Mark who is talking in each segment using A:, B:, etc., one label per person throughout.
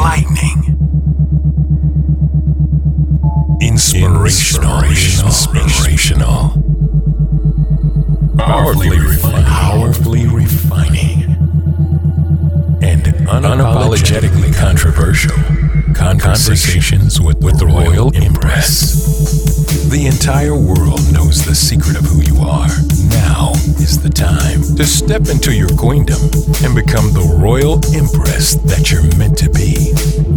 A: enlightening, inspirational, inspirational, powerfully refining, powerfully refining, and unapologetically controversial. Conversations with, with the Royal Empress. The entire world knows the secret of who you are. Now is the time to step into your queendom and become the Royal Empress that you're meant to be.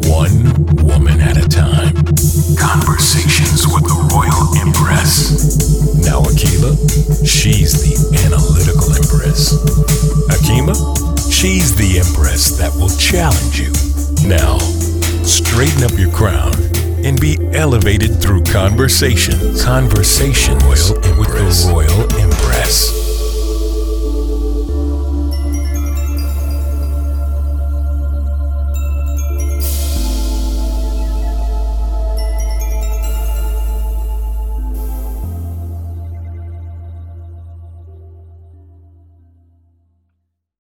A: One woman at a time. Conversations with the Royal Empress. Now, Akila, she's the analytical Empress. Akima, she's the Empress that will challenge you. Now, straighten up your crown and be elevated through conversation. Conversation with the Royal Empress.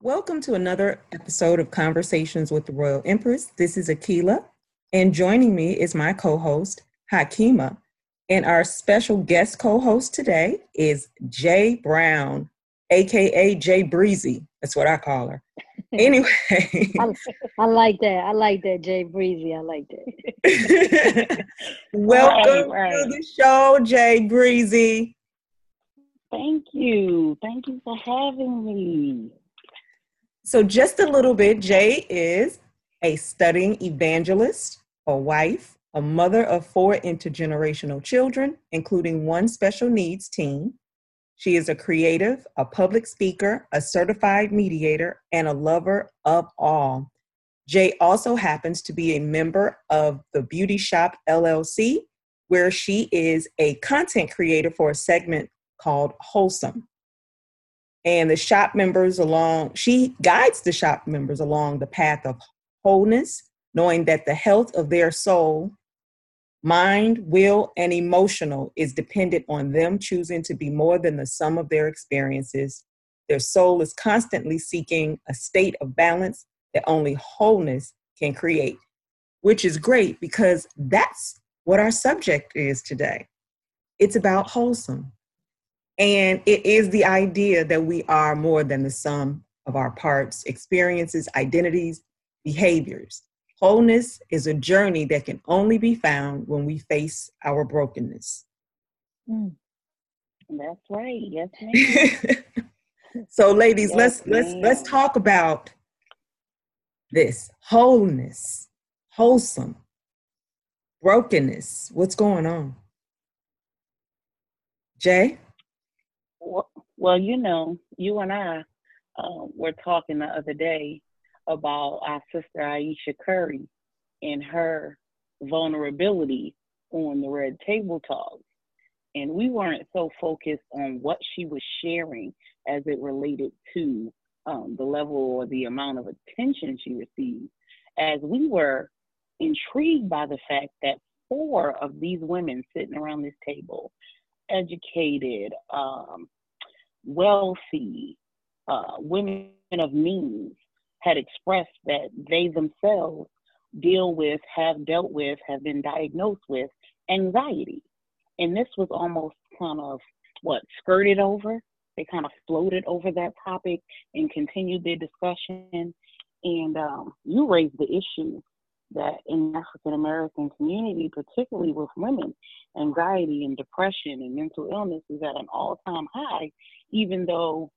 B: Welcome to another episode of Conversations with the Royal Empress. This is Akila, and joining me is my co host, Hakima. And our special guest co host today is Jay Brown, AKA Jay Breezy. That's what I call her. Anyway,
C: I, I like that. I like that, Jay Breezy. I like that.
B: welcome
D: Right, right.
B: to the show, Jay Breezy.
D: Thank you. Thank you for having me.
B: So, just a little bit, Jay is a studying evangelist, a wife, a mother of four intergenerational children, including one special needs teen. She is a creative, a public speaker, a certified mediator, and a lover of all. Jay also happens to be a member of the Beauty Shop LLC, where she is a content creator for a segment called Wholesome and the shop members along she guides the shop members along the path of wholeness knowing that the health of their soul mind will and emotional is dependent on them choosing to be more than the sum of their experiences. Their soul is constantly seeking a state of balance that only wholeness can create which is great because that's what our subject is today. It's about wholesome. And it is the idea that we are more than the sum of our parts, experiences, identities, behaviors. Wholeness is a journey that can only be found when we face our brokenness.
D: That's right. Yes, ma'am.
B: so ladies,
D: Yes,
B: let's let's let's talk about this wholeness, wholesome, brokenness. What's going on? Jay?
D: well, well, you know, you and I uh, were talking the other day about our sister Ayesha Curry and her vulnerability on the Red Table Talk. And we weren't so focused on what she was sharing as it related to um, the level or the amount of attention she received, as we were intrigued by the fact that four of these women sitting around this table, educated, um, wealthy, uh, women of means, had expressed that they themselves deal with, have dealt with, have been diagnosed with anxiety. And this was almost kind of what skirted over. They kind of floated over that topic and continued their discussion. And um, you raised the issue that in African American community, particularly with women, anxiety and depression and mental illness is at an all time high, even though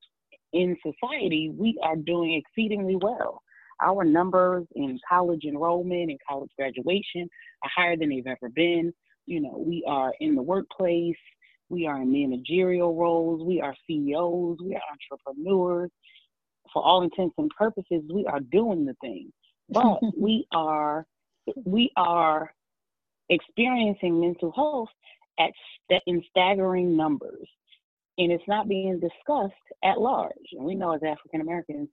D: in society we are doing exceedingly well. Our numbers in college enrollment and college graduation are higher than they've ever been. You know, we are in the workplace, we are in managerial roles, we are CEOs, we are entrepreneurs. For all intents and purposes, we are doing the thing. But we are we are experiencing mental health at st- in staggering numbers and it's not being discussed at large and we know as african americans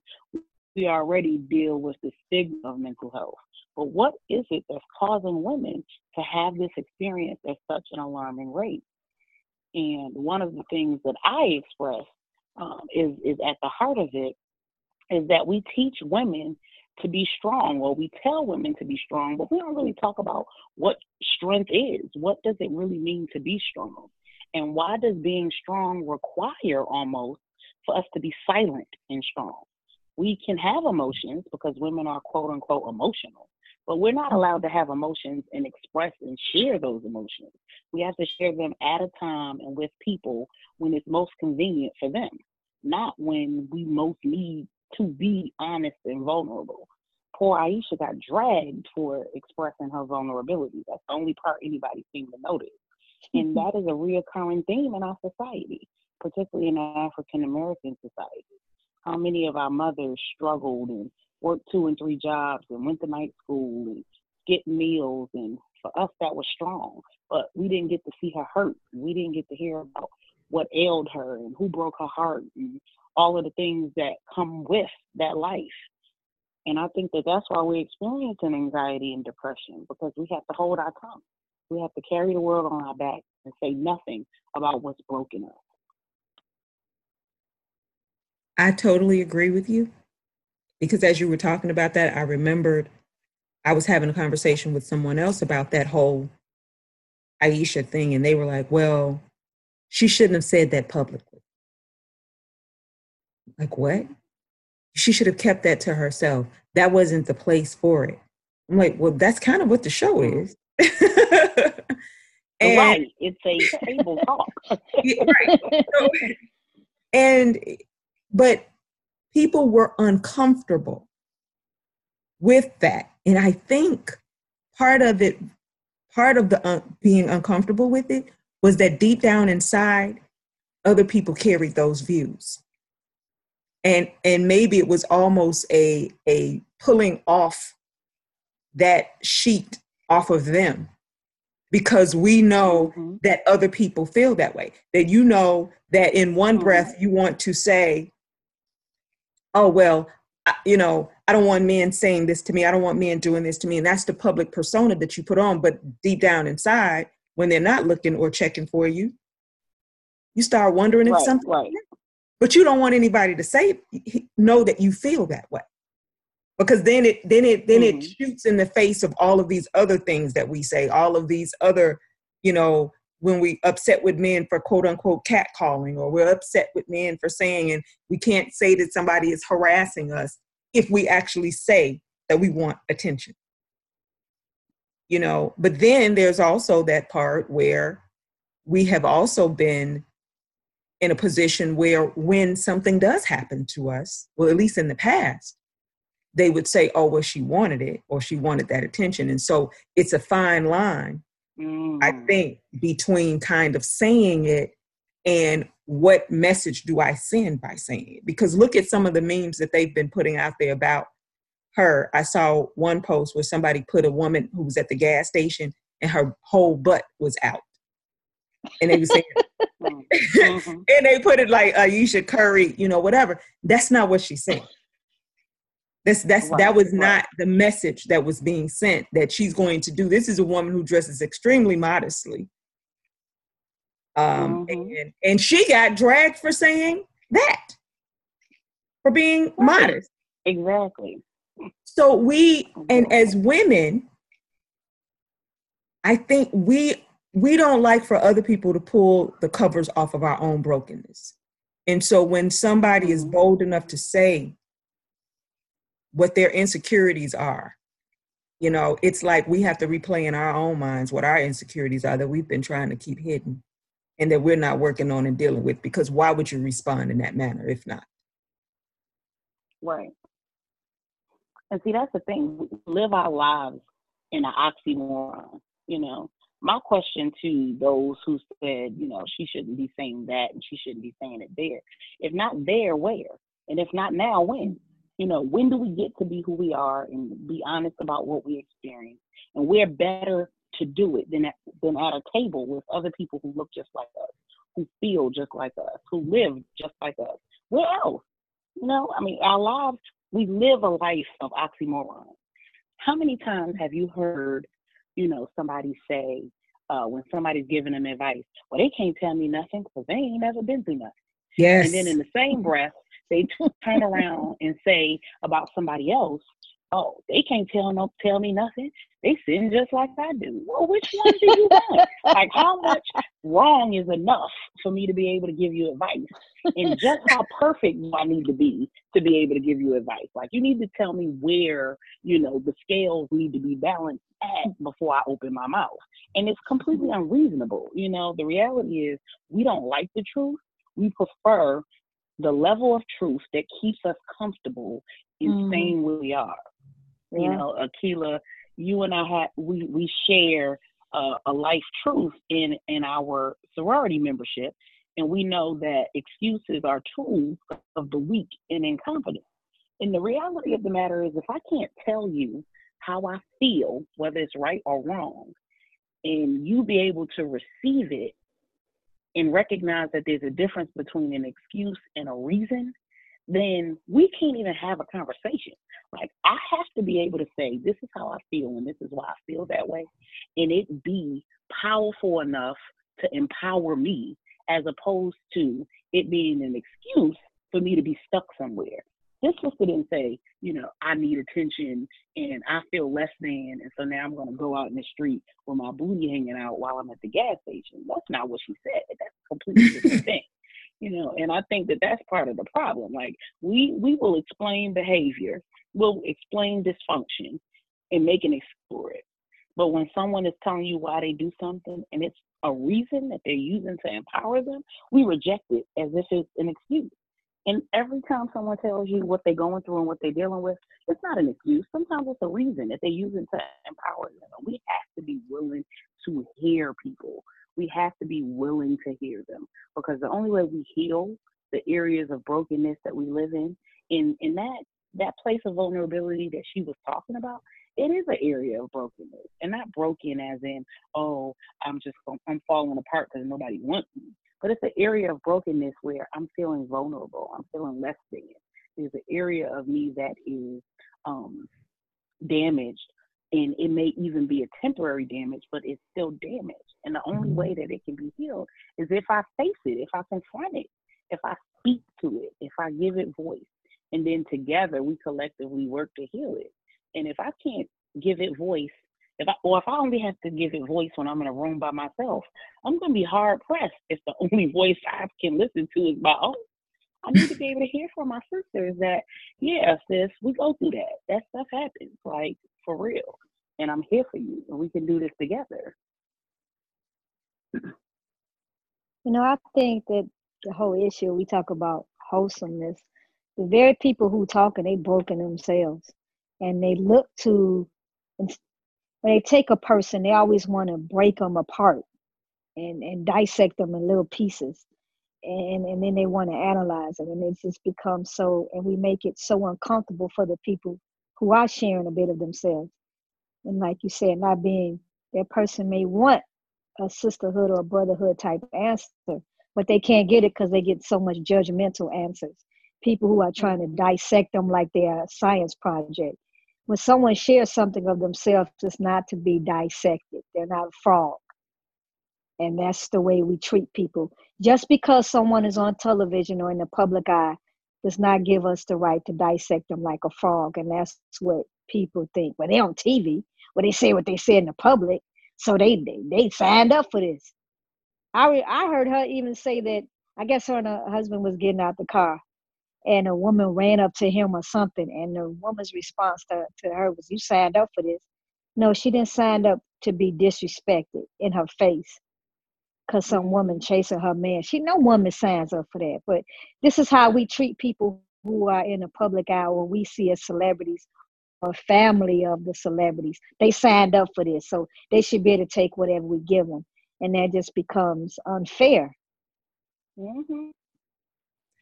D: we already deal with the stigma of mental health but what is it that's causing women to have this experience at such an alarming rate and one of the things that i express um, is is at the heart of it is that we teach women to be strong, or we tell women to be strong, but we don't really talk about what strength is. What does it really mean to be strong? And why does being strong require almost for us to be silent and strong? We can have emotions because women are quote unquote emotional, but we're not allowed to have emotions and express and share those emotions. We have to share them at a time and with people when it's most convenient for them, not when we most need to be honest and vulnerable. Poor Ayesha got dragged for expressing her vulnerability. That's the only part anybody seemed to notice. And that is a reoccurring theme in our society, particularly in our African American society. How many of our mothers struggled and worked two and three jobs and went to night school and skipped meals and for us that was strong but we didn't get to see her hurt we didn't get to hear about what ailed her and who broke her heart and all of the things that come with that life. And I think that that's why we're experiencing anxiety and depression because we have to hold our tongue. We have to carry the world on our back and say nothing about what's broken us.
B: I totally agree with you because as you were talking about that, I remembered I was having a conversation with someone else about that whole Ayesha thing, and they were like, well, she shouldn't have said that publicly. Like, what? She should have kept that to herself. That wasn't the place for it. I'm like, well, that's kind of what the show is.
D: and, right. It's a table talk.
B: right. So, and, but people were uncomfortable with that. And I think part of it, part of the uh, being uncomfortable with it was that deep down inside, other people carried those views and and maybe it was almost a a pulling off that sheet off of them because we know mm-hmm. that other people feel that way that you know that in one mm-hmm. breath you want to say oh well I, you know i don't want men saying this to me i don't want men doing this to me and that's the public persona that you put on but deep down inside when they're not looking or checking for you you start wondering if something
D: right
B: but you don't want anybody to say know that you feel that way because then it then it then mm-hmm. it shoots in the face of all of these other things that we say all of these other you know when we upset with men for quote unquote catcalling or we're upset with men for saying and we can't say that somebody is harassing us if we actually say that we want attention you know but then there's also that part where we have also been in a position where when something does happen to us, well, at least in the past, they would say, oh, well, she wanted it or she wanted that attention. And so it's a fine line, mm. I think, between kind of saying it and what message do I send by saying it? Because look at some of the memes that they've been putting out there about her. I saw one post where somebody put a woman who was at the gas station and her whole butt was out. And they were saying, mm-hmm. and they put it like Ayesha Curry, you know, whatever. That's not what she said. That's that's right, that was right. not the message that was being sent that she's going to do. This is a woman who dresses extremely modestly. Um, mm-hmm. and, and she got dragged for saying that, for being right. modest.
D: Exactly.
B: So we and as women, I think we we don't like for other people to pull the covers off of our own brokenness. And so when somebody is bold enough to say what their insecurities are, you know, it's like we have to replay in our own minds what our insecurities are that we've been trying to keep hidden and that we're not working on and dealing with because why would you respond in that manner if not?
D: Right. And see, that's the thing. Live our lives in an oxymoron, you know my question to those who said, you know, she shouldn't be saying that and she shouldn't be saying it there. If not there, where? And if not now, when? You know, when do we get to be who we are and be honest about what we experience? And we're better to do it than at, than at a table with other people who look just like us, who feel just like us, who live just like us. Where else? You know, I mean, our lives, we live a life of oxymoron. How many times have you heard you know, somebody say, uh, when somebody's giving them advice, well, they can't tell me nothing because they ain't never been through nothing.
B: Yes.
D: And then in the same breath, they turn around and say about somebody else, oh, they can't tell no tell me nothing. They sin just like I do. Well, which one do you want? like how much wrong is enough for me to be able to give you advice? And just how perfect do I need to be to be able to give you advice? Like you need to tell me where, you know, the scales need to be balanced at before I open my mouth. And it's completely unreasonable. You know, the reality is we don't like the truth. We prefer the level of truth that keeps us comfortable in mm-hmm. staying where we are. Yeah. You know, Akila, you and I have we we share uh, a life truth in in our sorority membership, and we know that excuses are tools of the weak and incompetent. And the reality of the matter is, if I can't tell you how I feel, whether it's right or wrong, and you be able to receive it and recognize that there's a difference between an excuse and a reason, then we can't even have a conversation. Like I have to be able to say, this is how I feel and this is why I feel that way. And it be powerful enough to empower me as opposed to it being an excuse for me to be stuck somewhere. This sister didn't say, you know, I need attention and I feel less than, and so now I'm going to go out in the street with my booty hanging out while I'm at the gas station. That's not what she said. That's a completely different thing you know and i think that that's part of the problem like we we will explain behavior we'll explain dysfunction and make an excuse for it but when someone is telling you why they do something and it's a reason that they're using to empower them we reject it as if it's an excuse and every time someone tells you what they're going through and what they're dealing with, it's not an excuse. Sometimes it's a reason that they're using to empower them. We have to be willing to hear people we have to be willing to hear them because the only way we heal the areas of brokenness that we live in, in in that that place of vulnerability that she was talking about, it is an area of brokenness, and not broken as in oh I'm just I'm falling apart because nobody wants me, but it's an area of brokenness where I'm feeling vulnerable, I'm feeling less than. There's an area of me that is um, damaged and it may even be a temporary damage, but it's still damage. And the only way mm-hmm. that it can be healed is if I face it, if I confront it, if I speak to it, if I give it voice. And then together we collectively work to heal it. And if I can't give it voice, if I or if I only have to give it voice when I'm in a room by myself, I'm gonna be hard pressed if the only voice I can listen to is my own. I need to be able to hear from my sisters that, yeah, sis, we go through that. That stuff happens, like for real. And I'm here for you, and we can do this together.
C: You know, I think that the whole issue we talk about wholesomeness, the very people who talk and they broken themselves, and they look to when they take a person, they always want to break them apart and and dissect them in little pieces, and and then they want to analyze it, and it just becomes so, and we make it so uncomfortable for the people who are sharing a bit of themselves, and like you said, not being that person may want a sisterhood or a brotherhood type answer, but they can't get it because they get so much judgmental answers. People who are trying to dissect them like they're a science project. When someone shares something of themselves, it's not to be dissected. They're not a frog. And that's the way we treat people. Just because someone is on television or in the public eye does not give us the right to dissect them like a frog. And that's what people think. When they're on TV, when they say what they say in the public, so they they, they signed up for this. I re, I heard her even say that I guess her and her husband was getting out the car, and a woman ran up to him or something, and the woman's response to, to her was, "You signed up for this." No, she didn't sign up to be disrespected in her face because some woman chasing her man. She no woman signs up for that. But this is how we treat people who are in the public eye when we see as celebrities or family of the celebrities. They signed up for this, so they should be able to take whatever we give them, and that just becomes unfair.
D: Mm-hmm.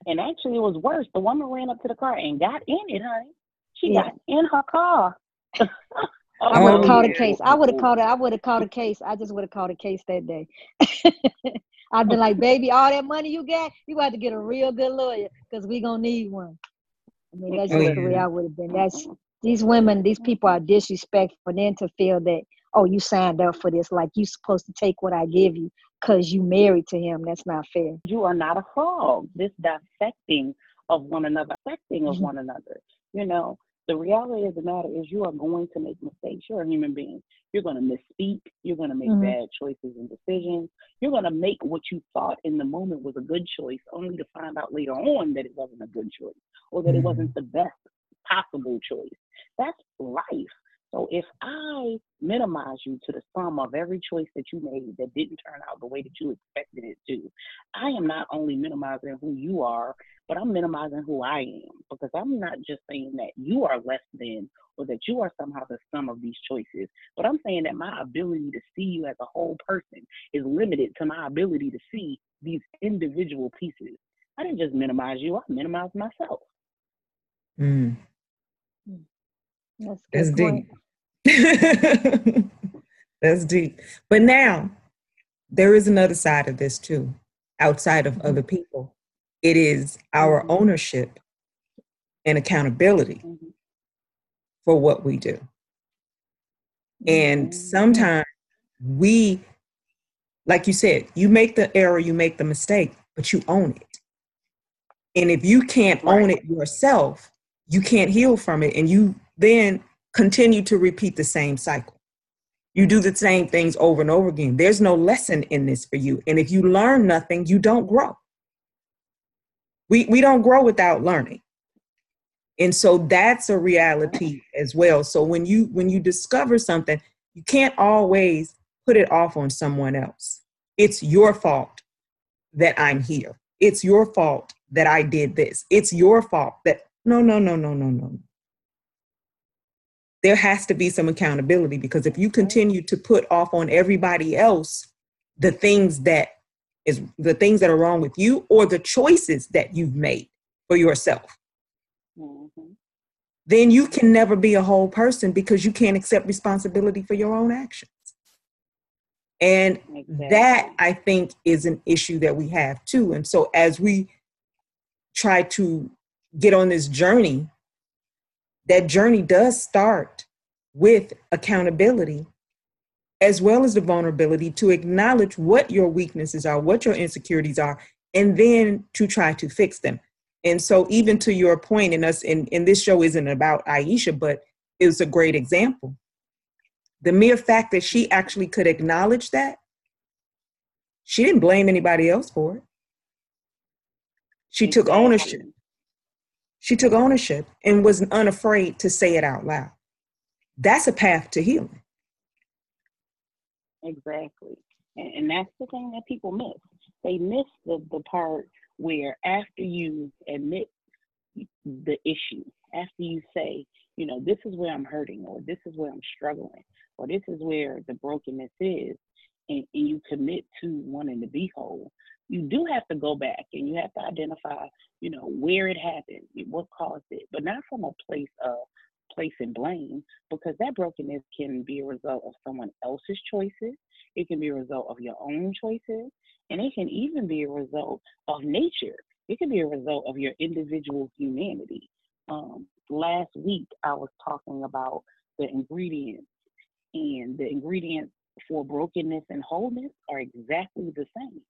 D: And actually, it was worse. The woman ran up to the car and got in it, honey. She yeah. got in her car.
C: I would have oh, called a case. I would have called it. I would have called a case. I just would have called a case that day. I'd been like, baby, all that money you got, you got to get a real good lawyer because we gonna need one. I mean, that's oh, just the way I would have been. That's mm-hmm. these women, these people are disrespectful for them to feel that, oh, you signed up for this, like you supposed to take what I give you because you married to him. That's not fair.
D: You are not a frog. This dissecting of one another, affecting of mm-hmm. one another. You know, the reality of the matter is you are going to make mistakes. You're a human being. You're going to misspeak. You're going to make mm-hmm. bad choices and decisions. You're going to make what you thought in the moment was a good choice, only to find out later on that it wasn't a good choice or that mm-hmm. it wasn't the best possible choice. That's life. So if I minimize you to the sum of every choice that you made that didn't turn out the way that you expected it to, I am not only minimizing who you are, but I'm minimizing who I am because I'm not just saying that you are less than or that you are somehow the sum of these choices, but I'm saying that my ability to see you as a whole person is limited to my ability to see these individual pieces. I didn't just minimize you, I minimized myself.
B: Mm.
C: That's, That's deep.
B: That's deep. But now there is another side of this too, outside of mm-hmm. other people. It is our mm-hmm. ownership and accountability mm-hmm. for what we do. And mm-hmm. sometimes we, like you said, you make the error, you make the mistake, but you own it. And if you can't right. own it yourself, you can't heal from it. And you then continue to repeat the same cycle. You do the same things over and over again. There's no lesson in this for you. And if you learn nothing, you don't grow. We, we don't grow without learning. And so that's a reality as well. So when you when you discover something, you can't always put it off on someone else. It's your fault that I'm here. It's your fault that I did this. It's your fault that no, no, no, no, no, no there has to be some accountability because if you continue to put off on everybody else the things that is the things that are wrong with you or the choices that you've made for yourself mm-hmm. then you can never be a whole person because you can't accept responsibility for your own actions and exactly. that i think is an issue that we have too and so as we try to get on this journey that journey does start with accountability as well as the vulnerability to acknowledge what your weaknesses are, what your insecurities are, and then to try to fix them. And so, even to your point, in us, and, and this show isn't about Ayesha, but it was a great example. The mere fact that she actually could acknowledge that, she didn't blame anybody else for it. She took ownership. She took ownership and was unafraid to say it out loud. That's a path to healing.
D: Exactly. And, and that's the thing that people miss. They miss the, the part where after you admit the issue, after you say, you know, this is where I'm hurting, or this is where I'm struggling, or this is where the brokenness is, and, and you commit to wanting to be whole, you do have to go back and you have to identify, you know, where it happened, what caused it, but not from a place of placing blame because that brokenness can be a result of someone else's choices. It can be a result of your own choices. And it can even be a result of nature. It can be a result of your individual humanity. Um, last week, I was talking about the ingredients, and the ingredients for brokenness and wholeness are exactly the same.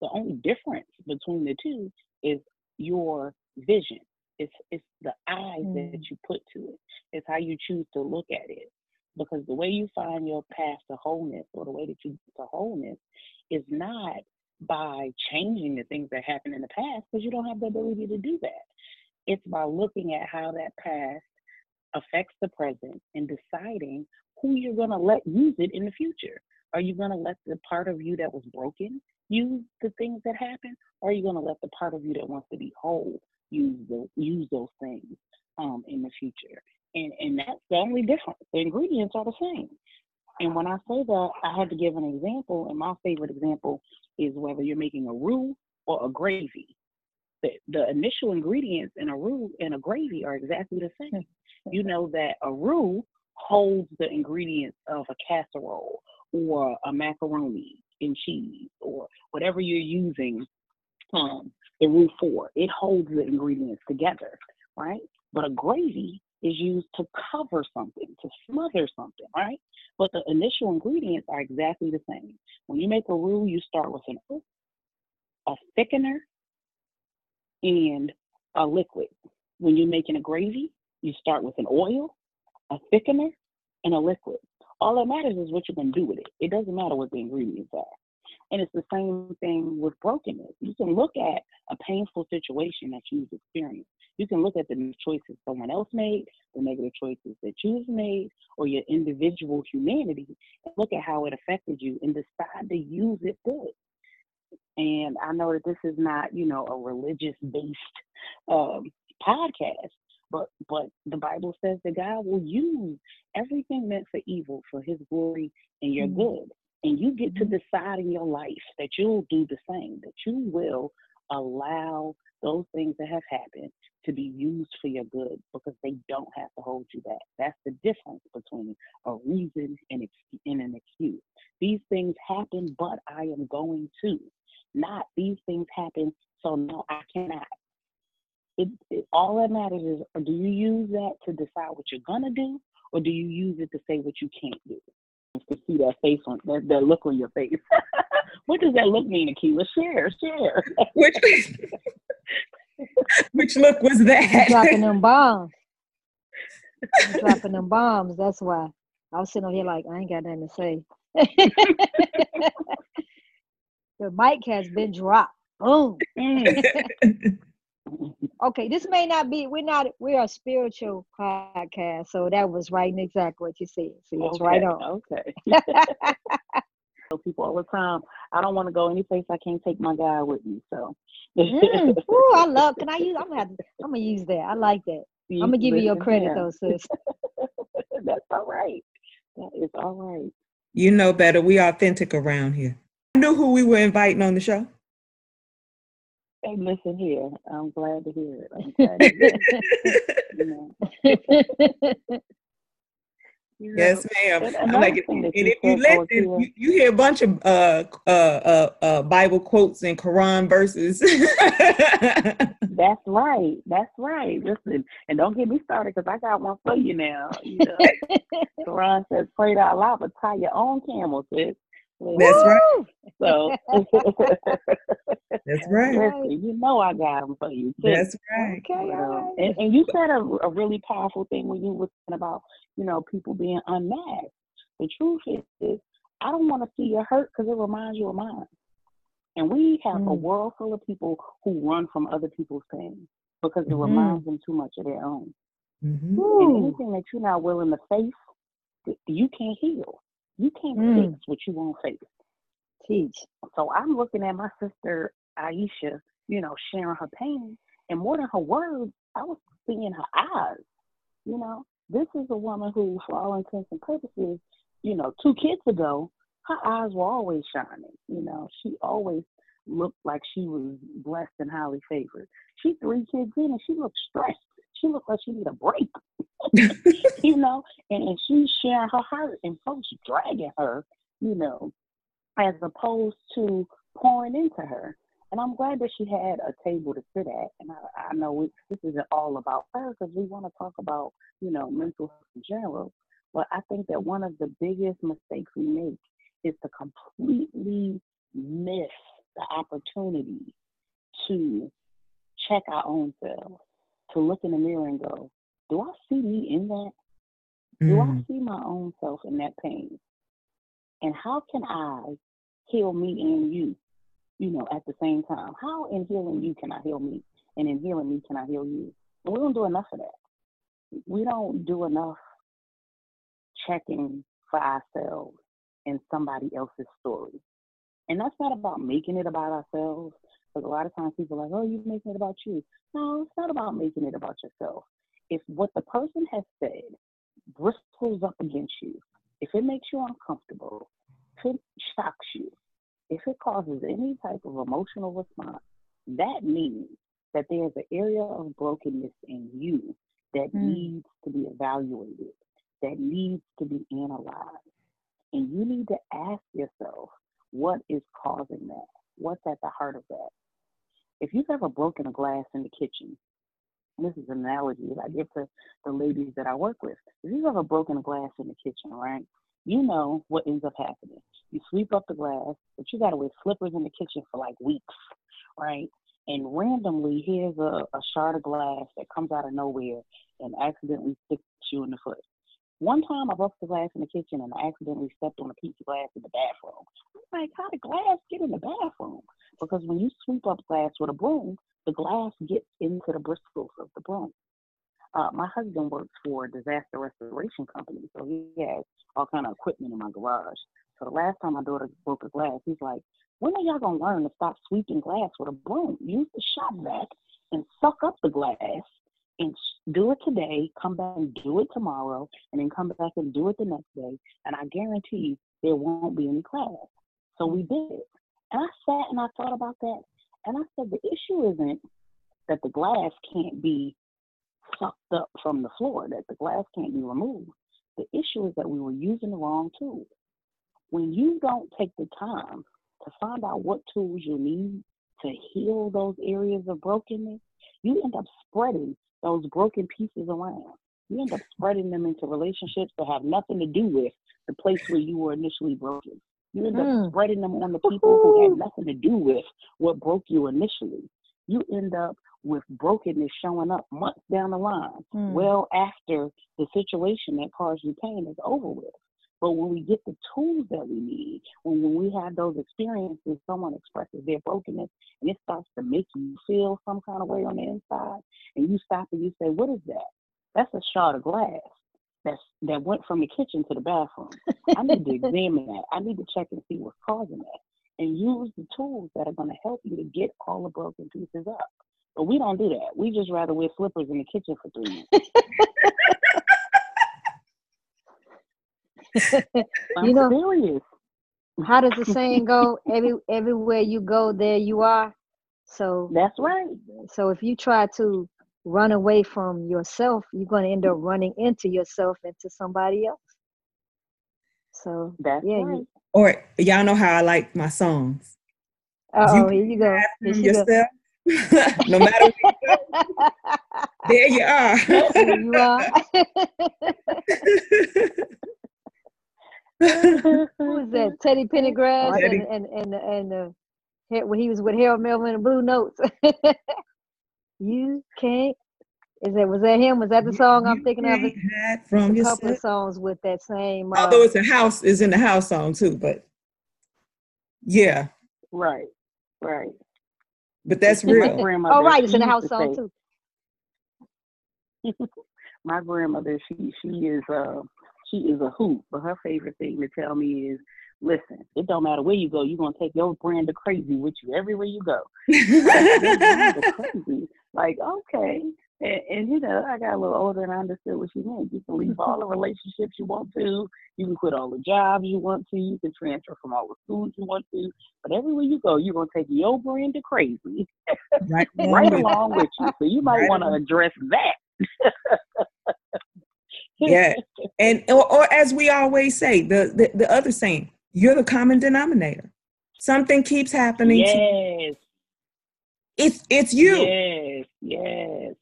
D: The only difference between the two is your vision. It's it's the eyes mm. that you put to it. It's how you choose to look at it. Because the way you find your path to wholeness or the way that you get to wholeness is not by changing the things that happened in the past because you don't have the ability to do that. It's by looking at how that past affects the present and deciding who you're going to let use it in the future. Are you going to let the part of you that was broken use the things that happened? Or are you going to let the part of you that wants to be whole use the, use those things um, in the future? And, and that's the only difference. The ingredients are the same. And when I say that, I had to give an example, and my favorite example is whether you're making a roux or a gravy. The, the initial ingredients in a roux and a gravy are exactly the same. You know that a roux holds the ingredients of a casserole or a macaroni and cheese or whatever you're using um, the roux for. It holds the ingredients together, right? But a gravy is used to cover something, to smother something, right? But the initial ingredients are exactly the same. When you make a roux, you start with an oat, a thickener, and a liquid. When you're making a gravy, You start with an oil, a thickener, and a liquid. All that matters is what you're going to do with it. It doesn't matter what the ingredients are. And it's the same thing with brokenness. You can look at a painful situation that you've experienced. You can look at the choices someone else made, the negative choices that you've made, or your individual humanity, and look at how it affected you and decide to use it good. And I know that this is not, you know, a religious based um, podcast, but but the Bible says that God will use everything meant for evil for His glory and your mm-hmm. good. And you get to mm-hmm. decide in your life that you'll do the same, that you will allow those things that have happened to be used for your good because they don't have to hold you back. That's the difference between a reason and, ex- and an excuse. These things happen, but I am going to. Not these things happen, so no, I cannot. It, it, all that matters is uh, do you use that to decide what you're gonna do, or do you use it to say what you can't do? To see that face on that, that look on your face. what does that look mean, Akila? Share, share.
B: Which which look was that?
C: dropping them bombs. dropping them bombs. That's why I was sitting over here like I ain't got nothing to say. the mic has been dropped. Boom. Mm. Okay, this may not be. We're not. We're a spiritual podcast, so that was right and exactly what you said. See, it's okay, right on.
D: Okay. tell people all the time, I don't want to go any place I can't take my guy with me. So.
C: mm. Ooh, I love. Can I use? I'm gonna. Have to, I'm gonna use that. I like that. I'm gonna give you your credit though, sis.
D: That's all right. That is all right.
B: You know better. We authentic around here. I knew who we were inviting on the show.
D: Listen here. I'm glad to hear it. I'm glad to hear it.
B: You know? Yes, ma'am. like if, and if you listen, you, you, hear a bunch of uh, uh, uh, uh, Bible quotes and Quran verses.
D: That's right. That's right. Listen, and don't get me started because I got one for you now. You know, Quran says, "Pray to Allah, but tie your own camel." Sis.
B: That's right.
D: So
B: that's right.
D: Listen, you know I got them for you
B: too. That's right.
C: Okay,
D: right. And, and, you said a, a, really powerful thing when you were talking about, you know, people being unmasked. The truth is, is I don't want to see your hurt because it reminds you of mine. And we have mm. a world full of people who run from other people's pain because it mm-hmm. reminds them too much of their own. Mm-hmm. And anything that you're not willing to face, you can't heal. You can't mm. fix what you won't face.
C: Teach.
D: So I'm looking at my sister Ayesha, you know, sharing her pain, and more than her words, I was seeing her eyes. You know, this is a woman who, for all intents and purposes, you know, two kids ago, her eyes were always shining. You know, she always looked like she was blessed and highly favored. She three kids in and she looked stressed. She looked like she need a break. you know, and, and she's sharing her heart and folks dragging her, you know, as opposed to pouring into her. And I'm glad that she had a table to sit at. And I, I know we, this isn't all about her because we want to talk about, you know, mental health in general. But I think that one of the biggest mistakes we make is to completely miss the opportunity to check our own selves, to look in the mirror and go, do I see me in that? Do mm. I see my own self in that pain? And how can I heal me and you, you know, at the same time? How in healing you can I heal me? And in healing me can I heal you? And we don't do enough of that. We don't do enough checking for ourselves in somebody else's story. And that's not about making it about ourselves. Because a lot of times people are like, oh, you're making it about you. No, it's not about making it about yourself if what the person has said bristles up against you, if it makes you uncomfortable, if it shocks you, if it causes any type of emotional response, that means that there's an area of brokenness in you that mm. needs to be evaluated, that needs to be analyzed. And you need to ask yourself, what is causing that? What's at the heart of that? If you've ever broken a glass in the kitchen, this is an analogy that I give to the ladies that I work with. If you have a broken glass in the kitchen, right? You know what ends up happening. You sweep up the glass, but you gotta wear slippers in the kitchen for like weeks, right? and randomly here's a, a shard of glass that comes out of nowhere and accidentally sticks you in the foot. One time I broke the glass in the kitchen and I accidentally stepped on a piece of glass in the bathroom. I'm like, how did glass get in the bathroom? Because when you sweep up glass with a broom, the glass gets into the bristles of the broom. Uh, my husband works for a disaster restoration company, so he has all kind of equipment in my garage. So the last time my daughter broke a glass, he's like, when are y'all gonna learn to stop sweeping glass with a broom? Use the shop vac and suck up the glass and do it today, come back and do it tomorrow, and then come back and do it the next day. And I guarantee there won't be any class. So we did it. And I sat and I thought about that. And I said, the issue isn't that the glass can't be sucked up from the floor, that the glass can't be removed. The issue is that we were using the wrong tool. When you don't take the time to find out what tools you need to heal those areas of brokenness, you end up spreading those broken pieces around. You end up spreading them into relationships that have nothing to do with the place where you were initially broken. You end mm. up spreading them on the people who had nothing to do with what broke you initially. You end up with brokenness showing up months down the line, mm. well after the situation that caused you pain is over with. But when we get the tools that we need, when, when we have those experiences, someone expresses their brokenness and it starts to make you feel some kind of way on the inside, and you stop and you say, What is that? That's a shard of glass that's, that went from the kitchen to the bathroom. I need to examine that. I need to check and see what's causing that and use the tools that are going to help you to get all the broken pieces up. But we don't do that. We just rather wear slippers in the kitchen for three minutes.
C: you know, serious. how does the saying go? Every everywhere you go, there you are. So
D: that's right.
C: So if you try to run away from yourself, you're going to end up running into yourself into somebody else. So
D: that's
C: yeah.
D: Right.
C: You,
B: or y'all know how I like my songs.
C: Oh, here you go. Here you
B: yourself. Go. no matter where you go, there you are.
C: there you are. Who was that? Teddy Pendergrass Teddy. and and and and uh, when he was with Harold Melvin and Blue Notes. you can't. Is that was that him? Was that the song you I'm thinking of?
B: From
C: a couple of songs with that same.
B: Uh, Although it's a house, is in the house song too, but yeah.
D: Right. Right.
B: But that's real.
C: oh, right. It's in the house song say,
D: too. my grandmother, she she is uh she is a hoot, but her favorite thing to tell me is, listen, it don't matter where you go, you're gonna take your brand of crazy with you everywhere you go. crazy. Like, okay. And, and, you know, I got a little older and I understood what she meant. You can leave all the relationships you want to, you can quit all the jobs you want to, you can transfer from all the schools you want to, but everywhere you go, you're gonna take your brand of crazy right, right along with you. So you might right want to address that.
B: yeah. And or, or, as we always say the, the the other saying you're the common denominator. Something keeps happening
D: yes.
B: It's it's you.
D: Yes yes.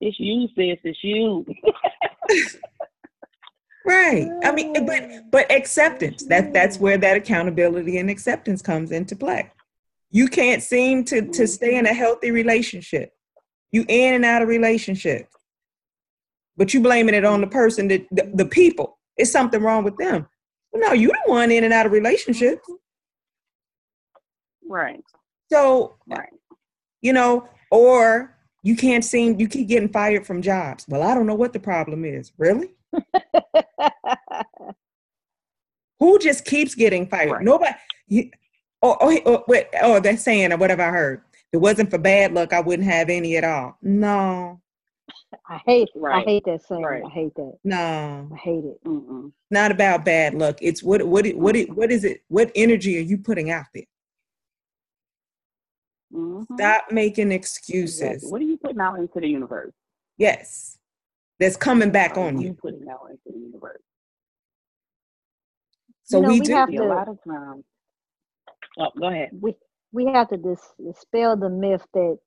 D: It's you sis it's you.
B: Right. I mean ah. but but acceptance that that's where that accountability and acceptance comes into play. You can't seem to to stay in a mm-hmm. healthy relationship. You in and out of relationships but you blaming it on the person that the, the people. It's something wrong with them. Well, no, you the one in and out of relationships.
D: Right.
B: So,
D: right.
B: you know, or you can't seem you keep getting fired from jobs. Well, I don't know what the problem is. Really? Who just keeps getting fired? Right. Nobody. You, or, or, or, or, or they're saying, or whatever I heard. If it wasn't for bad luck, I wouldn't have any at all. No,
C: I hate right. I hate that saying. Right. I hate that.
B: No,
C: I hate it.
B: Mm-mm. Not about bad luck. It's what what what what is it? What energy are you putting out there? Mm-hmm. Stop making excuses. Exactly.
D: What are you putting out into the universe?
B: Yes, that's coming back
D: what
B: on
D: you. Putting out into the universe.
B: So
C: you know,
B: we,
C: we
B: do
C: have to,
D: a lot of times. Oh, go ahead.
C: We we have to dis- dispel the myth that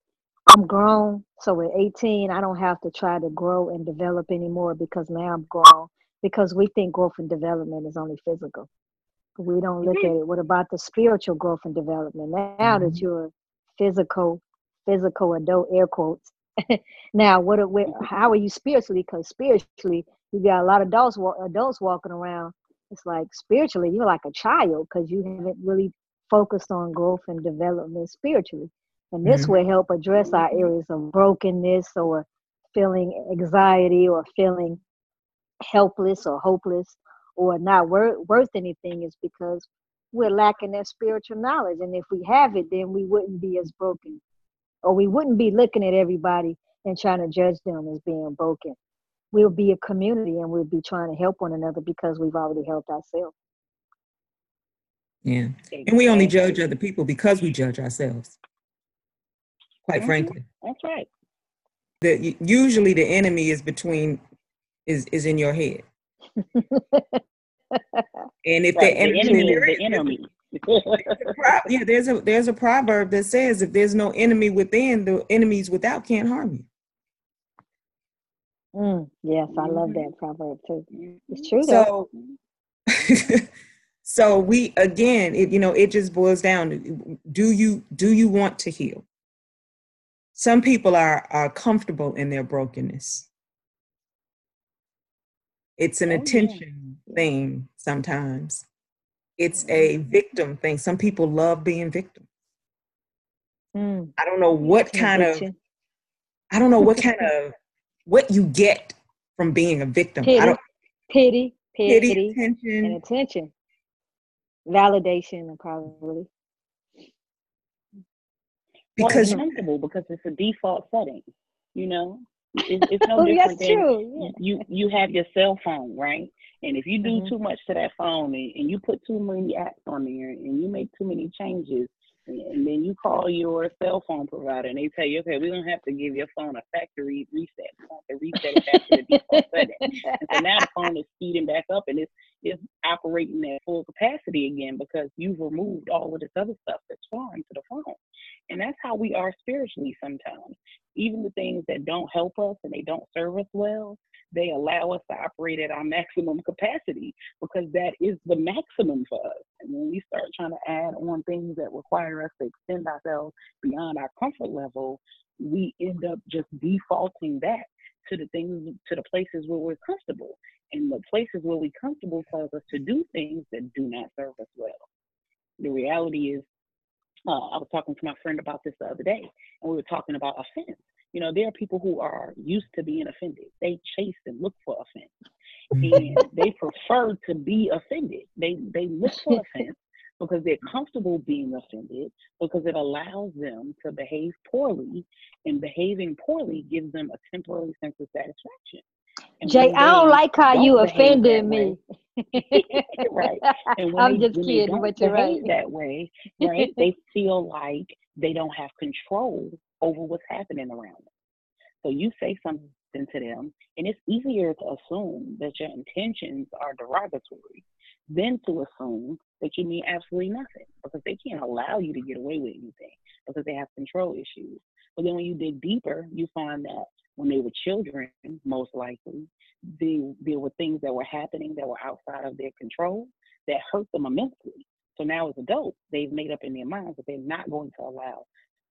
C: I'm grown. So at 18, I don't have to try to grow and develop anymore because now I'm grown. Because we think growth and development is only physical. We don't look mm-hmm. at it. What about the spiritual growth and development? Now mm-hmm. that you're physical, physical adult air quotes. now, what? Are, where, how are you spiritually? Because spiritually, you got a lot of adults adults walking around. It's like spiritually, you're like a child because you haven't really focused on growth and development spiritually. And this mm-hmm. will help address our areas of brokenness or feeling anxiety or feeling helpless or hopeless or not wor- worth anything is because we're lacking that spiritual knowledge. And if we have it, then we wouldn't be as broken or we wouldn't be looking at everybody and trying to judge them as being broken. We'll be a community and we'll be trying to help one another because we've already helped ourselves.
B: Yeah. And we only judge other people because we judge ourselves. Quite mm-hmm. frankly.
D: That's right.
B: The, usually the enemy is between is is in your head. and if right, the, enemy, the enemy is the enemy. yeah, there's a there's a proverb that says if there's no enemy within, the enemies without can't harm you.
C: Mm, yes, I love that proverb too. It's true. So,
B: so we again, it, you know, it just boils down to do you do you want to heal? Some people are are comfortable in their brokenness. It's an oh, attention thing sometimes. It's a mm-hmm. victim thing. Some people love being victims. Mm. I don't know what kind of I don't know what kind of what you get from being a victim.
C: Pity,
B: I don't,
C: pity, pity, pity attention, and attention, validation, and probably
D: because well, comfortable because it's a default setting. You know, it's, it's no oh, different than yeah. you you have your cell phone, right? And if you do mm-hmm. too much to that phone and, and you put too many apps on there and you make too many changes, and then you call your cell phone provider and they tell you, okay, we're gonna have to give your phone a factory reset. To reset it back to the default setting. And so now the phone is speeding back up and it's it's operating at full capacity again because you've removed all of this other stuff that's foreign to. And that's how we are spiritually sometimes. Even the things that don't help us and they don't serve us well, they allow us to operate at our maximum capacity because that is the maximum for us. And when we start trying to add on things that require us to extend ourselves beyond our comfort level, we end up just defaulting back to the things, to the places where we're comfortable. And the places where we're comfortable cause us to do things that do not serve us well. The reality is, uh, I was talking to my friend about this the other day, and we were talking about offense. You know, there are people who are used to being offended. They chase and look for offense, and they prefer to be offended. They they look for offense because they're comfortable being offended because it allows them to behave poorly, and behaving poorly gives them a temporary sense of satisfaction.
C: And Jay, I don't like how don't you offended me.
D: right. I'm just kidding, but you're right. That way, right? they feel like they don't have control over what's happening around them. So you say something to them, and it's easier to assume that your intentions are derogatory than to assume that you mean absolutely nothing because they can't allow you to get away with anything because they have control issues. But then when you dig deeper, you find that when they were children, most likely, they, there were things that were happening that were outside of their control that hurt them immensely. So now, as adults, they've made up in their minds that they're not going to allow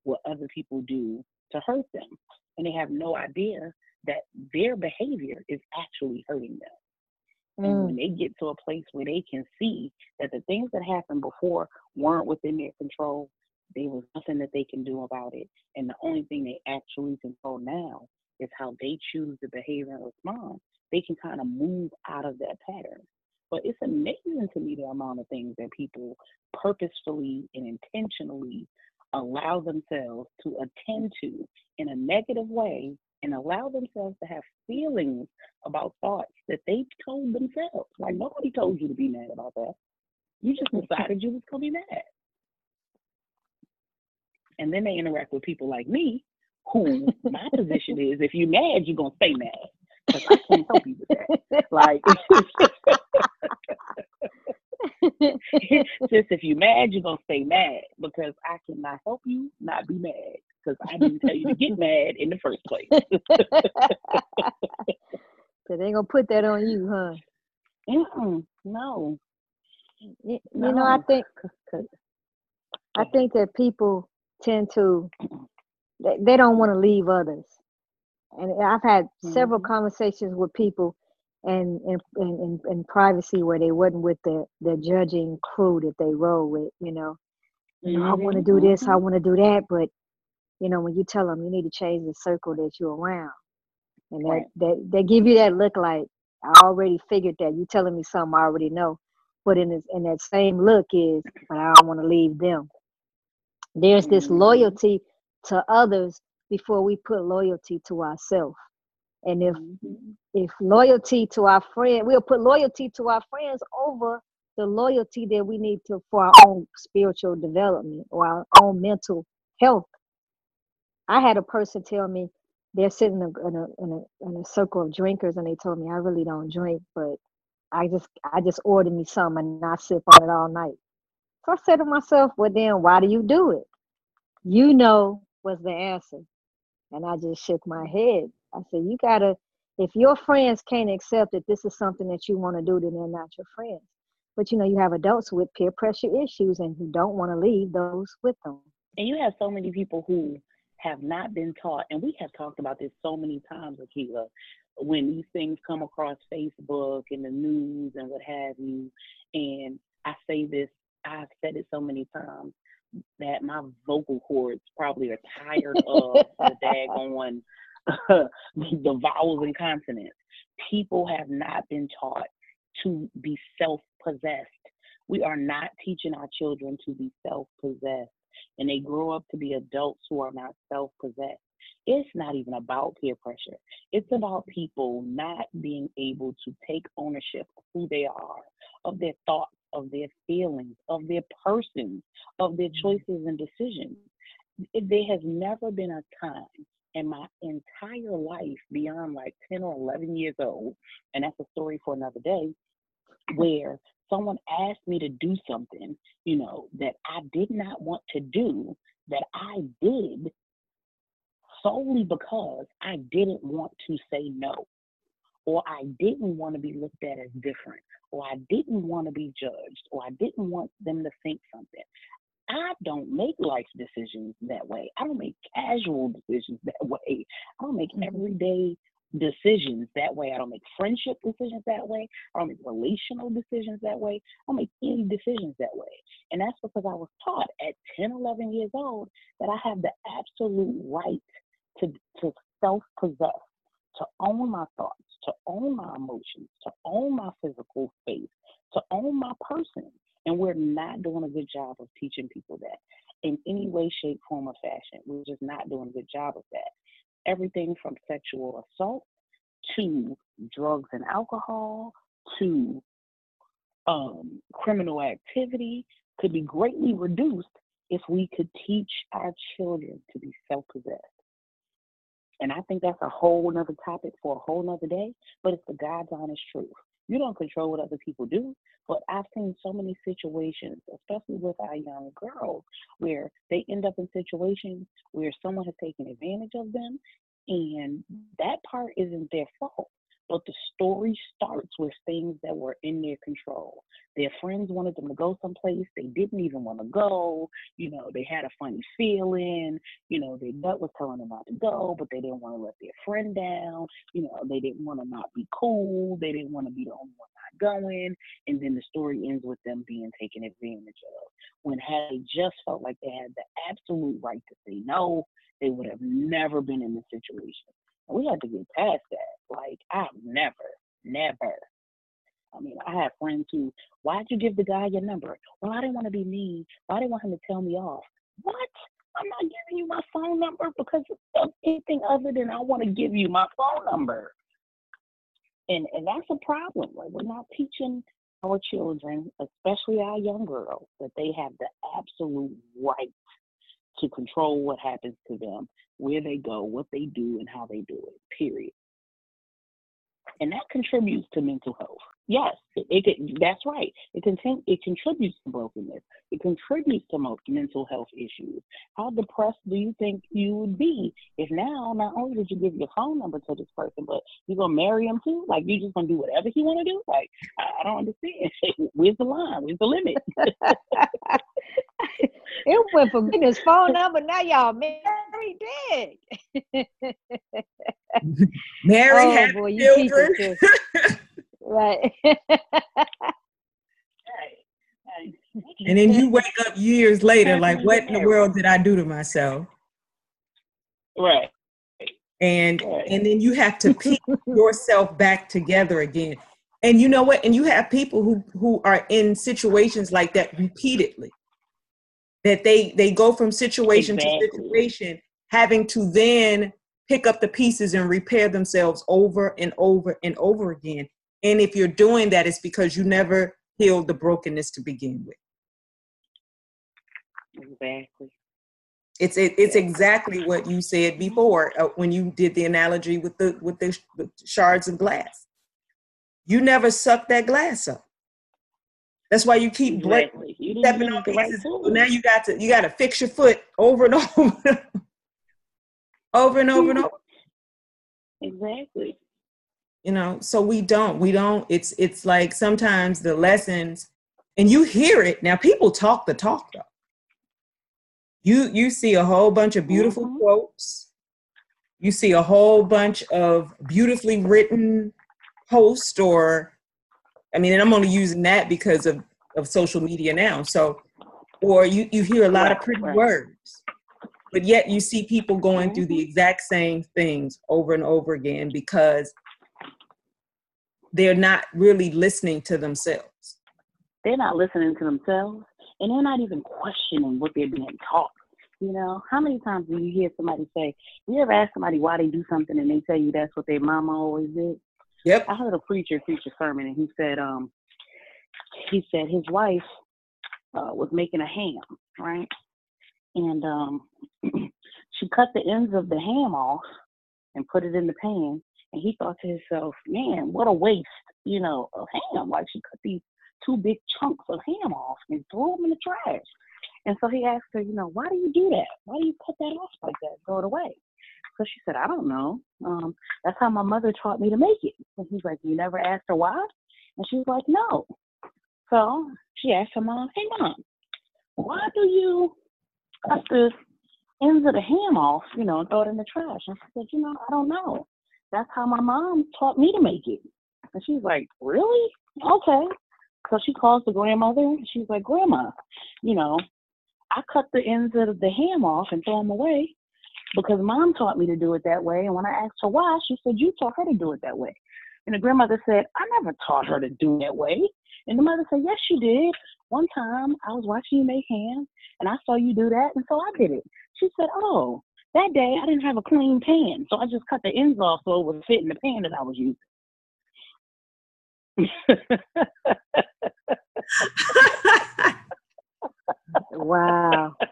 D: what other people do to hurt them. And they have no idea that their behavior is actually hurting them. Mm. And when they get to a place where they can see that the things that happened before weren't within their control, there was nothing that they can do about it. And the only thing they actually control now is how they choose to behave and respond. They can kind of move out of that pattern. But it's amazing to me the amount of things that people purposefully and intentionally allow themselves to attend to in a negative way and allow themselves to have feelings about thoughts that they told themselves. Like nobody told you to be mad about that. You just decided you was gonna be mad. And then they interact with people like me, who my position is if you're mad, you're gonna stay mad. Because I can't help you with that. Like Just if you're mad, you're gonna stay mad because I cannot help you not be mad because I didn't tell you to get mad in the first place.
C: so they gonna put that on you, huh?
D: Mm-mm, no.
C: You, no. know, I think I think that people tend to they, they don't want to leave others. And I've had several
D: Mhm.
C: conversations with people and in, in, in, privacy where they wasn't with the, the judging crew that they roll with, you know. You know, I want to do this, I
D: mhm.
C: want to do that, but you know, when you tell them you need to change the circle that you're around, and that,
D: Right.
C: that they give you that look like I already figured that you're telling me something I already know, but in this, in that same look is, but I don't want to leave them. There's this
D: Mhm.
C: loyalty to others before we put loyalty to ourselves. And if
D: Mhm.
C: if loyalty to our friend, we'll put loyalty to our friends over the loyalty that we need to for our own spiritual development or our own mental health. I had a person tell me they're sitting in a, in a in a in a circle of drinkers, and they told me I really don't drink, but I just I just ordered me some and I sip on it all night. So I said to myself, well then why do you do it? You know was the answer. And I just shook my head. I said, you gotta, if your friends can't accept that this is something that you want to do, then they're not your friends. But you know, you have adults with peer pressure issues and who don't want to leave those with them.
D: And you have so many people who have not been taught, and we have talked about this so many times, Akila, when these things come across Facebook and the news and what have you. And I say this, I've said it so many times that my vocal cords probably are tired of the daggone the vowels and consonants. People have not been taught to be self-possessed. We are not teaching our children to be self-possessed and they grow up to be adults who are not self possessed. It's not even about peer pressure. It's about people not being able to take ownership of who they are, of their thoughts, of their feelings, of their persons, of their mm-hmm. choices and decisions. There has never been a time in my entire life beyond like 10 or 11 years old, and that's a story for another day, where someone asked me to do something, you know, that I did not want to do, that I did solely because I didn't want to say no, or I didn't want to be looked at as different, or I didn't want to be judged, or I didn't want them to think something. I don't make life decisions that way. I don't make casual decisions that way. I don't make
C: Mhm.
D: everyday decisions that way. I don't make friendship decisions that way. I don't make relational decisions that way. I don't make any decisions that way. And that's because I was taught at 10, 11 years old that I have the absolute right to, to self possess, to own my thoughts, to own my emotions, to own my physical space, to own my person. And we're not doing a good job of teaching people that in any way, shape, form, or fashion. We're just not doing a good job of that. Everything from sexual assault to drugs and alcohol to um, criminal activity could be greatly reduced if we could teach our children to be self possessed. And I think that's a whole nother topic for a whole nother day, but it's the God's honest truth. You don't control what other people do, but I've seen so many situations, especially with our young girls, where they end up in situations where someone has taken advantage of them, and that part isn't their fault. But the story starts with things that were in their control. Their friends wanted them to go someplace they didn't even want to go. You know, they had a funny feeling. You know, their gut was telling them not to go, but they didn't want to let their friend down. You know, they didn't want to not be cool. They didn't want to be the only one not going. And then the story ends with them being taken advantage of. When had they just felt like they had the absolute right to say no, they would have never been in this situation. We had to get past that. Like, I've never, never. I mean, I have friends who, why'd you give the guy your number? Well, I didn't want to be mean. Well, I didn't want him to tell me off. What? I'm not giving you my phone number because of anything other than I want to give you my phone number. And and that's a problem. Like we're not teaching our children, especially our young girls, that they have the absolute right to control what happens to them, where they go, what they do, and how they do it. Period. And that contributes to mental health. Yes, it, it can- that's right. It contin- it contributes to brokenness. It contributes to mo- mental health issues. How depressed do you think you would be if now not only did you give your phone number to this person, but you're gonna marry him too? Like you're just gonna do whatever he want to do? Like I, I don't understand. Where's the line? Where's the limit?
C: it went from getting his phone number. Now y'all married dead.
B: Mary
C: oh
B: had
C: boy, you teach
B: children.
C: Too. right.
B: And then you wake up years later, like, what in the world did I do to myself?
D: Right.
B: And
D: Right.
B: and then you have to pick yourself back together again. And you know what? And you have people who who are in situations like that repeatedly. That they they go from situation
D: Exactly.
B: to situation, having to then pick up the pieces and repair themselves over and over and over again. And if you're doing that, it's because you never healed the brokenness to begin with.
D: Exactly.
B: It's it, it's exactly what you said before uh, when you did the analogy with the with the, shards of glass. You never suck that glass up. That's why you keep breaking,
D: Exactly. You didn't
B: stepping on
D: the right
B: pieces. Now you got to you got to fix your foot over and over, over and over and over.
D: Exactly.
B: You know, so we don't we don't. It's it's like sometimes the lessons, and you hear it now. People talk the talk though. You you see a whole bunch of beautiful
D: Mhm.
B: quotes. You see a whole bunch of beautifully written posts, or I mean, and I'm only using that because of of social media now. So, or you you hear a lot of pretty
D: right.
B: words, but yet you see people going through the
D: Mhm.
B: exact same things over and over again because they're not really listening to themselves.
D: They're not listening to themselves and they're not even questioning what they're being taught. You know, how many times do you hear somebody say, you ever ask somebody why they do something and they tell you that's what their mama always did?
B: Yep.
D: I heard a preacher preach a sermon and he said, um, he said his wife uh, was making a ham, right? And um, she cut the ends of the ham off and put it in the pan. And he thought to himself, man, what a waste, you know, of ham. Like she cut these two big chunks of ham off and threw them in the trash. And so he asked her, you know, why do you do that? Why do you cut that off like that? Throw it away. So she said, I don't know. Um, that's how my mother taught me to make it. And he's like, you never asked her why? And she was like, no. So she asked her mom, hey mom, why do you cut the ends of the ham off, you know, and throw it in the trash? And she said, you know, I don't know. That's how my mom taught me to make it. And she's like, really? Okay. So she calls the grandmother and she's like, Grandma, you know, I cut the ends of the ham off and throw them away because mom taught me to do it that way. And when I asked her why, she said, You taught her to do it that way. And the grandmother said, I never taught her to do that way. And the mother said, Yes, you did. One time I was watching you make ham and I saw you do that. And so I did it. She said, Oh, that day I didn't have a clean pan. So I just cut the ends off so it would fit in the pan that I was using.
C: Wow.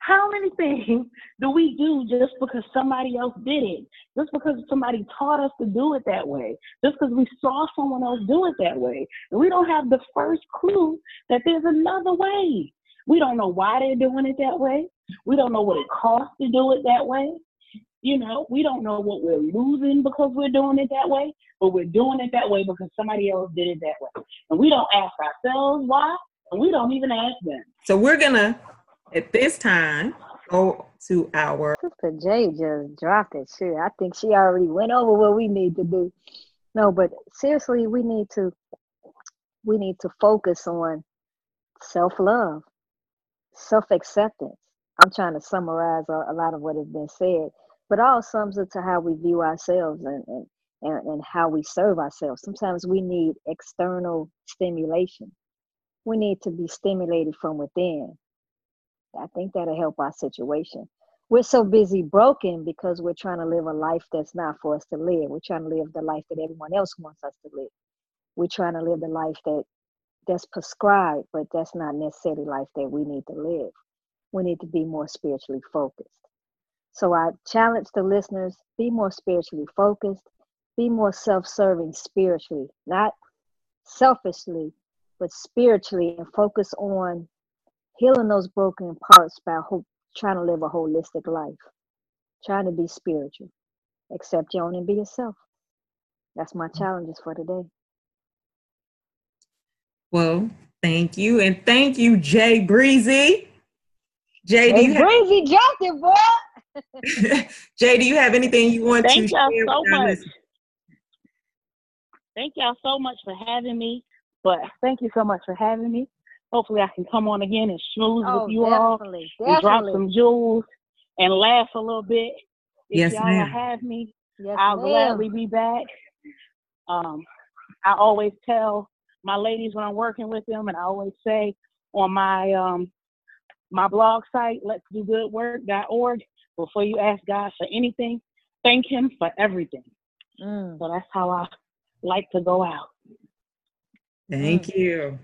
D: How many things do we do just because somebody else did it? Just because somebody taught us to do it that way? Just because we saw someone else do it that way? And we don't have the first clue that there's another way. We don't know why they're doing it that way. We don't know what it costs to do it that way. You know, we don't know what we're losing because we're doing it that way, but we're doing it that way because somebody else did it that way. And we don't ask ourselves why, and we don't even ask them.
B: So we're gonna at this time go to our
C: Sister J just dropped it. Shit, I think she already went over what we need to do. No, but seriously, we need to we need to focus on self love, self acceptance. I'm trying to summarize a, a lot of what has been said, but all sums it to how we view ourselves and, and and and how we serve ourselves. Sometimes we need external stimulation. We need to be stimulated from within. I think that'll help our situation. We're so busy broken because we're trying to live a life that's not for us to live. We're trying to live the life that everyone else wants us to live. We're trying to live the life that that's prescribed, but that's not necessarily life that we need to live. We need to be more spiritually focused. So I challenge the listeners, be more spiritually focused, be more self-serving spiritually, not selfishly, but spiritually, and focus on healing those broken parts by ho- trying to live a holistic life, trying to be spiritual. Accept your own and be yourself. That's my mm-hmm. challenges for today.
B: Well, Thank you. And thank you, Jay Breezy. Jay, do
C: Hey,
B: you have,
C: Breezy dropped it, boy.
B: Jay, do you have anything you want to do?
D: Thank
B: to
D: y'all
B: share
D: so
B: with
D: much.
B: listeners?
D: Thank y'all so much for having me. But thank you so much for having me. Hopefully, I can come on again and schmooze
C: Oh,
D: with you all
C: definitely,
D: and drop some jewels and laugh a little bit. If
B: Yes,
D: y'all
B: ma'am.
D: have me,
C: Yes,
D: I'll
C: ma'am.
D: gladly be back. Um, I always tell my ladies when I'm working with them, and I always say on my um, my blog site, let's do good work.org, before you ask God for anything, thank Him for everything.
C: Mm.
D: So that's how I like to go out.
B: Thank you.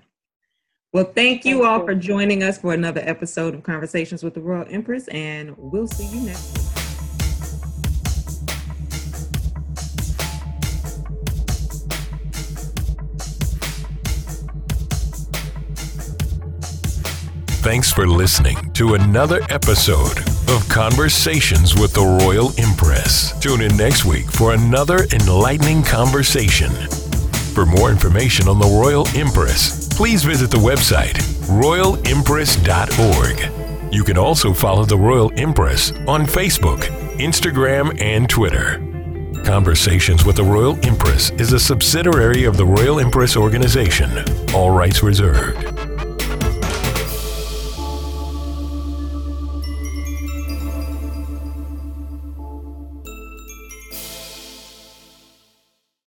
B: Well, thank you
D: Thank
B: all
D: you.
B: for joining us for another episode of Conversations with the Royal Empress, and we'll see you next week.
A: Thanks for listening to another episode of Conversations with the Royal Empress. Tune in next week for another enlightening conversation. For more information on the Royal Empress, please visit the website royalempress.org. You can also follow the Royal Empress on Facebook, Instagram, and Twitter. Conversations with the Royal Empress is a subsidiary of the Royal Empress Organization. All rights reserved.